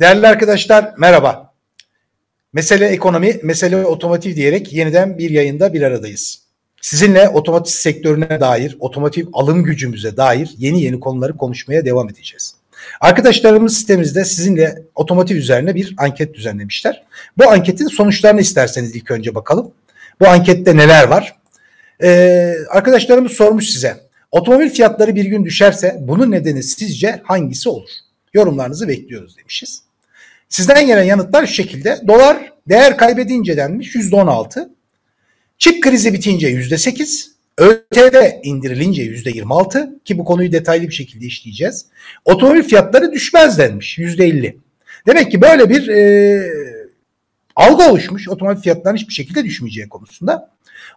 Değerli arkadaşlar merhaba. Mesele ekonomi, mesele otomotiv diyerek yeniden bir yayında bir aradayız. Sizinle otomotiv sektörüne dair, otomotiv alım gücümüze dair yeni yeni konuları konuşmaya devam edeceğiz. Arkadaşlarımız sitemizde sizinle otomotiv üzerine bir anket düzenlemişler. Bu anketin sonuçlarını isterseniz ilk önce bakalım. Bu ankette neler var? Ee, arkadaşlarımız sormuş size. Otomobil fiyatları bir gün düşerse bunun nedeni sizce hangisi olur? Yorumlarınızı bekliyoruz demişiz. Sizden gelen yanıtlar şu şekilde. Dolar değer kaybedince denmiş %16. Çip krizi bitince %8. ÖTV indirilince %26 ki bu konuyu detaylı bir şekilde işleyeceğiz. Otomobil fiyatları düşmez denmiş %50. Demek ki böyle bir e, algı oluşmuş otomobil fiyatlarının hiçbir şekilde düşmeyeceği konusunda.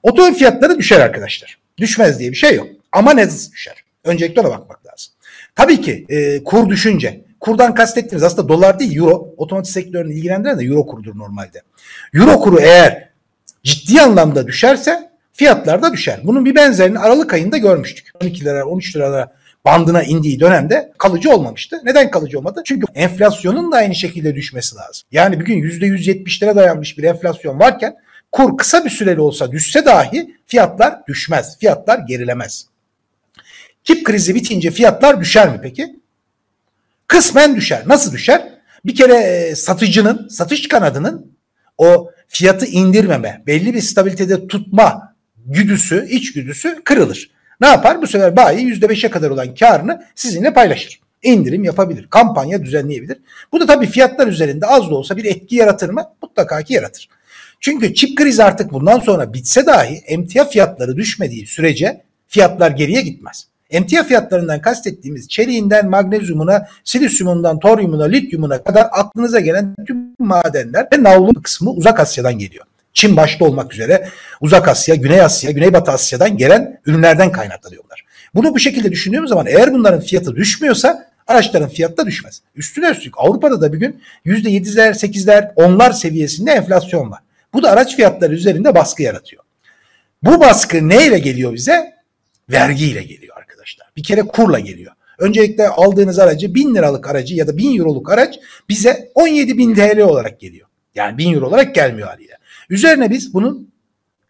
Otomobil fiyatları düşer arkadaşlar. Düşmez diye bir şey yok. Ama ne düşer? Öncelikle ona bakmak lazım. Tabii ki e, kur düşünce kurdan kastettiğimiz aslında dolar değil euro. Otomotiv sektörünü ilgilendiren de euro kurudur normalde. Euro kuru eğer ciddi anlamda düşerse fiyatlar da düşer. Bunun bir benzerini Aralık ayında görmüştük. 12 lira 13 liralara bandına indiği dönemde kalıcı olmamıştı. Neden kalıcı olmadı? Çünkü enflasyonun da aynı şekilde düşmesi lazım. Yani bugün %170'lere dayanmış bir enflasyon varken kur kısa bir süreli olsa düşse dahi fiyatlar düşmez. Fiyatlar gerilemez. Çip krizi bitince fiyatlar düşer mi peki? Kısmen düşer. Nasıl düşer? Bir kere e, satıcının, satış kanadının o fiyatı indirmeme, belli bir stabilitede tutma güdüsü, iç güdüsü kırılır. Ne yapar? Bu sefer bayi %5'e kadar olan karını sizinle paylaşır. İndirim yapabilir, kampanya düzenleyebilir. Bu da tabii fiyatlar üzerinde az da olsa bir etki yaratır mı? Mutlaka ki yaratır. Çünkü çip krizi artık bundan sonra bitse dahi emtia fiyatları düşmediği sürece fiyatlar geriye gitmez. Emtia fiyatlarından kastettiğimiz çeliğinden magnezyumuna, silisyumundan toryumuna, lityumuna kadar aklınıza gelen tüm madenler ve navlun kısmı uzak Asya'dan geliyor. Çin başta olmak üzere uzak Asya, Güney Asya, Güneybatı Asya'dan gelen ürünlerden kaynaklanıyorlar. Bunu bu şekilde düşündüğümüz zaman eğer bunların fiyatı düşmüyorsa araçların fiyatı da düşmez. Üstüne üstlük Avrupa'da da bir gün %7'ler, 8'ler, 10'lar seviyesinde enflasyon var. Bu da araç fiyatları üzerinde baskı yaratıyor. Bu baskı neyle geliyor bize? Vergiyle geliyor arkadaşlar. Bir kere kurla geliyor. Öncelikle aldığınız aracı 1000 liralık aracı ya da 1000 euroluk araç bize 17 bin TL olarak geliyor. Yani 1000 euro olarak gelmiyor haliyle. Üzerine biz bunun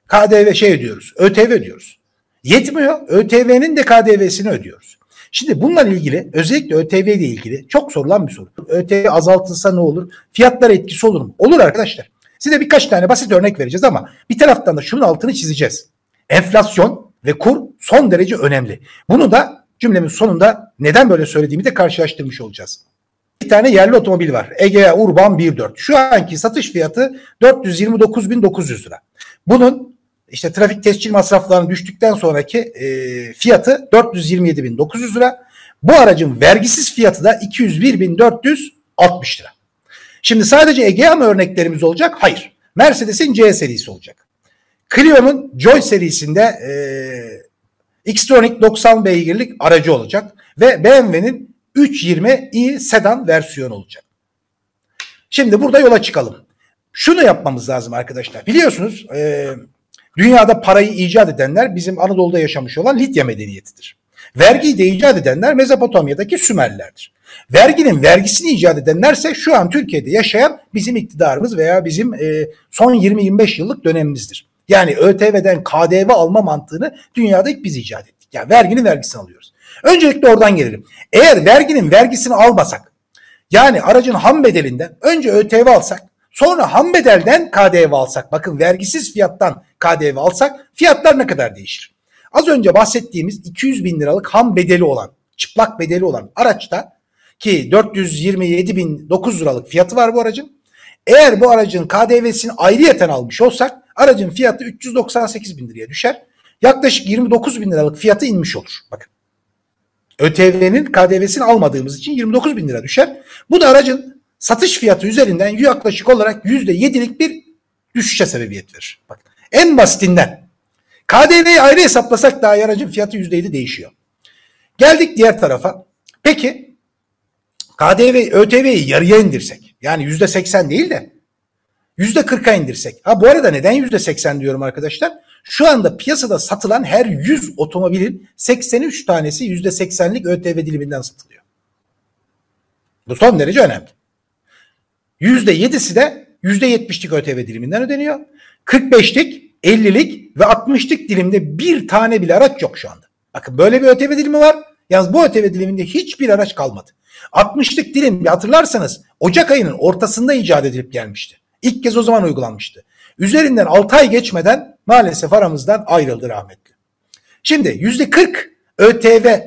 KDV şey ödüyoruz. ÖTV ödüyoruz. Yetmiyor. ÖTV'nin de KDV'sini ödüyoruz. Şimdi bununla ilgili özellikle ÖTV ile ilgili çok sorulan bir soru. ÖTV azaltılsa ne olur? Fiyatlar etkisi olur mu? Olur arkadaşlar. Size birkaç tane basit örnek vereceğiz ama bir taraftan da şunun altını çizeceğiz. Enflasyon ve kur son derece önemli. Bunu da cümlemin sonunda neden böyle söylediğimi de karşılaştırmış olacağız. Bir tane yerli otomobil var. Egea Urban 1.4. Şu anki satış fiyatı 429.900 lira. Bunun işte trafik tescil masraflarının düştükten sonraki e, fiyatı 427.900 lira. Bu aracın vergisiz fiyatı da 201.460 lira. Şimdi sadece Egea mı örneklerimiz olacak? Hayır. Mercedes'in C serisi olacak. Clio'nun Joy serisinde e, Xtronic 90 beygirlik aracı olacak ve BMW'nin 320i sedan versiyonu olacak. Şimdi burada yola çıkalım. Şunu yapmamız lazım arkadaşlar. Biliyorsunuz e, dünyada parayı icat edenler bizim Anadolu'da yaşamış olan Lidya medeniyetidir. Vergiyi de icat edenler Mezopotamya'daki Sümerlilerdir. Verginin vergisini icat edenlerse şu an Türkiye'de yaşayan bizim iktidarımız veya bizim e, son 20-25 yıllık dönemimizdir. Yani ÖTV'den KDV alma mantığını dünyada ilk biz icat ettik. Yani verginin vergisini alıyoruz. Öncelikle oradan gelelim. Eğer verginin vergisini almasak yani aracın ham bedelinden önce ÖTV alsak sonra ham bedelden KDV alsak bakın vergisiz fiyattan KDV alsak fiyatlar ne kadar değişir? Az önce bahsettiğimiz 200 bin liralık ham bedeli olan çıplak bedeli olan araçta ki 427 bin 9 liralık fiyatı var bu aracın. Eğer bu aracın KDV'sini ayrıyeten almış olsak aracın fiyatı 398 bin liraya düşer. Yaklaşık 29 bin liralık fiyatı inmiş olur. Bakın. ÖTV'nin KDV'sini almadığımız için 29 bin lira düşer. Bu da aracın satış fiyatı üzerinden yaklaşık olarak %7'lik bir düşüşe sebebiyet verir. Bak, en basitinden KDV'yi ayrı hesaplasak daha aracın fiyatı %7 değişiyor. Geldik diğer tarafa. Peki KDV, ÖTV'yi yarıya indirsek yani %80 değil de %40'a indirsek. Ha bu arada neden %80 diyorum arkadaşlar? Şu anda piyasada satılan her 100 otomobilin 83 tanesi %80'lik ÖTV diliminden satılıyor. Bu son derece önemli. %7'si de %70'lik ÖTV diliminden ödeniyor. 45'lik, 50'lik ve 60'lık dilimde bir tane bile araç yok şu anda. Bakın böyle bir ÖTV dilimi var. Yalnız bu ÖTV diliminde hiçbir araç kalmadı. 60'lık dilim hatırlarsanız Ocak ayının ortasında icat edilip gelmişti. İlk kez o zaman uygulanmıştı. Üzerinden 6 ay geçmeden maalesef aramızdan ayrıldı rahmetli. Şimdi %40 ÖTV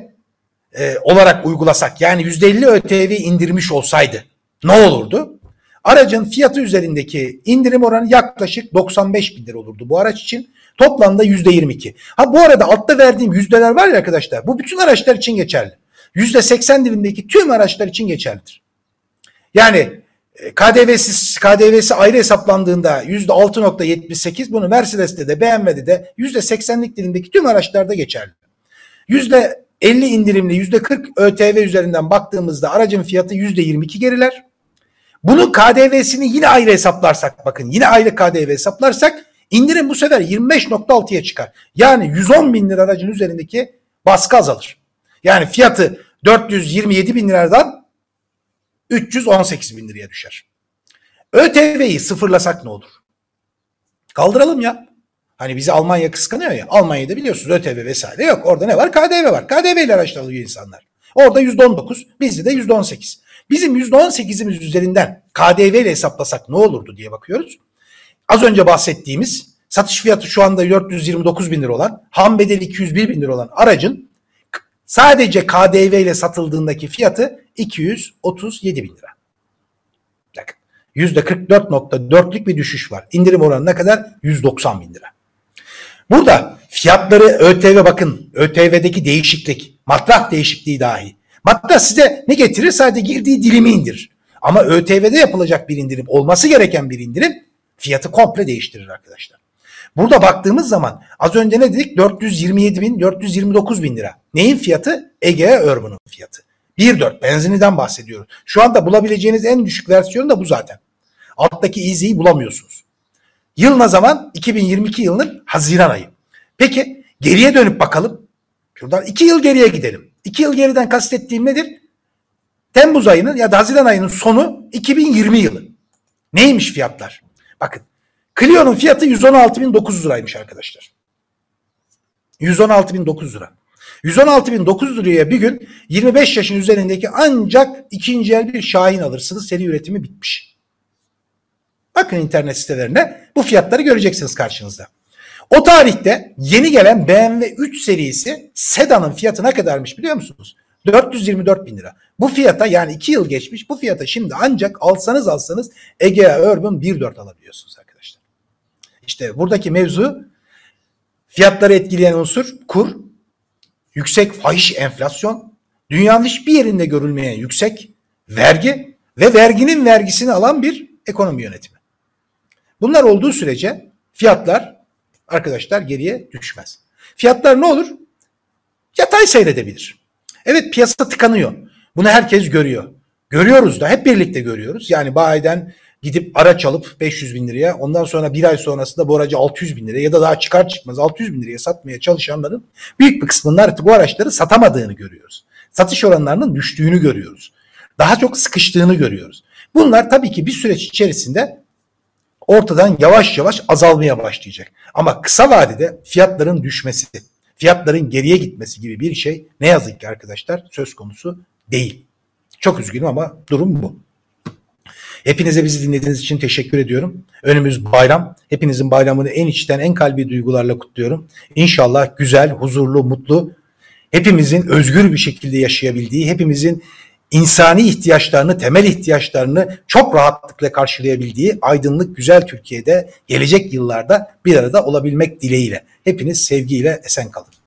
e, olarak uygulasak yani %50 ÖTV indirmiş olsaydı ne olurdu? Aracın fiyatı üzerindeki indirim oranı yaklaşık 95 bin lira olurdu bu araç için. Toplamda %22. Ha bu arada altta verdiğim yüzdeler var ya arkadaşlar bu bütün araçlar için geçerli. %80 dilimdeki tüm araçlar için geçerlidir. Yani KDV'siz KDV'si ayrı hesaplandığında %6.78 bunu Mercedes'te de BMW'de de %80'lik dilimdeki tüm araçlarda geçerli. %50 indirimli %40 ÖTV üzerinden baktığımızda aracın fiyatı %22 geriler. Bunun KDV'sini yine ayrı hesaplarsak bakın yine ayrı KDV hesaplarsak indirim bu sefer 25.6'ya çıkar. Yani 110 bin lira aracın üzerindeki baskı azalır. Yani fiyatı 427 bin liradan 318 bin liraya düşer. ÖTV'yi sıfırlasak ne olur? Kaldıralım ya. Hani bizi Almanya kıskanıyor ya. Almanya'da biliyorsunuz ÖTV vesaire yok. Orada ne var? KDV var. KDV ile araçlar alıyor insanlar. Orada %19, bizde de %18. Bizim %18'imiz üzerinden KDV ile hesaplasak ne olurdu diye bakıyoruz. Az önce bahsettiğimiz satış fiyatı şu anda 429 bin lira olan, ham bedeli 201 bin lira olan aracın sadece KDV ile satıldığındaki fiyatı 237 bin lira. Bakın %44.4'lük bir düşüş var. İndirim oranı ne kadar? 190 bin lira. Burada fiyatları ÖTV bakın ÖTV'deki değişiklik, matrah değişikliği dahi. Matrah size ne getirir? Sadece girdiği dilimi indir. Ama ÖTV'de yapılacak bir indirim, olması gereken bir indirim fiyatı komple değiştirir arkadaşlar. Burada baktığımız zaman az önce ne dedik? 427 bin, 429 bin lira. Neyin fiyatı? Ege Urban'ın fiyatı. 1.4 benziniden bahsediyoruz. Şu anda bulabileceğiniz en düşük versiyon da bu zaten. Alttaki Easy'yi bulamıyorsunuz. Yıl ne zaman? 2022 yılının Haziran ayı. Peki geriye dönüp bakalım. Şuradan 2 yıl geriye gidelim. 2 yıl geriden kastettiğim nedir? Temmuz ayının ya da Haziran ayının sonu 2020 yılı. Neymiş fiyatlar? Bakın Clio'nun fiyatı 116.900 liraymış arkadaşlar. 116.900 lira. 116.900 liraya bir gün 25 yaşın üzerindeki ancak ikinci el bir Şahin alırsınız. Seri üretimi bitmiş. Bakın internet sitelerine bu fiyatları göreceksiniz karşınızda. O tarihte yeni gelen BMW 3 serisi sedanın fiyatı ne kadarmış biliyor musunuz? 424 bin lira. Bu fiyata yani 2 yıl geçmiş bu fiyata şimdi ancak alsanız alsanız Egea Urban 1.4 alabiliyorsunuz arkadaşlar. İşte buradaki mevzu fiyatları etkileyen unsur kur, yüksek fahiş enflasyon, dünyanın hiçbir yerinde görülmeyen yüksek vergi ve verginin vergisini alan bir ekonomi yönetimi. Bunlar olduğu sürece fiyatlar arkadaşlar geriye düşmez. Fiyatlar ne olur? Yatay seyredebilir. Evet piyasa tıkanıyor. Bunu herkes görüyor. Görüyoruz da hep birlikte görüyoruz. Yani bayiden gidip araç alıp 500 bin liraya ondan sonra bir ay sonrasında bu aracı 600 bin liraya ya da daha çıkar çıkmaz 600 bin liraya satmaya çalışanların büyük bir kısmının artık bu araçları satamadığını görüyoruz. Satış oranlarının düştüğünü görüyoruz. Daha çok sıkıştığını görüyoruz. Bunlar tabii ki bir süreç içerisinde ortadan yavaş yavaş azalmaya başlayacak. Ama kısa vadede fiyatların düşmesi, fiyatların geriye gitmesi gibi bir şey ne yazık ki arkadaşlar söz konusu değil. Çok üzgünüm ama durum bu. Hepinize bizi dinlediğiniz için teşekkür ediyorum. Önümüz bayram. Hepinizin bayramını en içten, en kalbi duygularla kutluyorum. İnşallah güzel, huzurlu, mutlu, hepimizin özgür bir şekilde yaşayabildiği, hepimizin insani ihtiyaçlarını, temel ihtiyaçlarını çok rahatlıkla karşılayabildiği aydınlık, güzel Türkiye'de gelecek yıllarda bir arada olabilmek dileğiyle. Hepiniz sevgiyle esen kalın.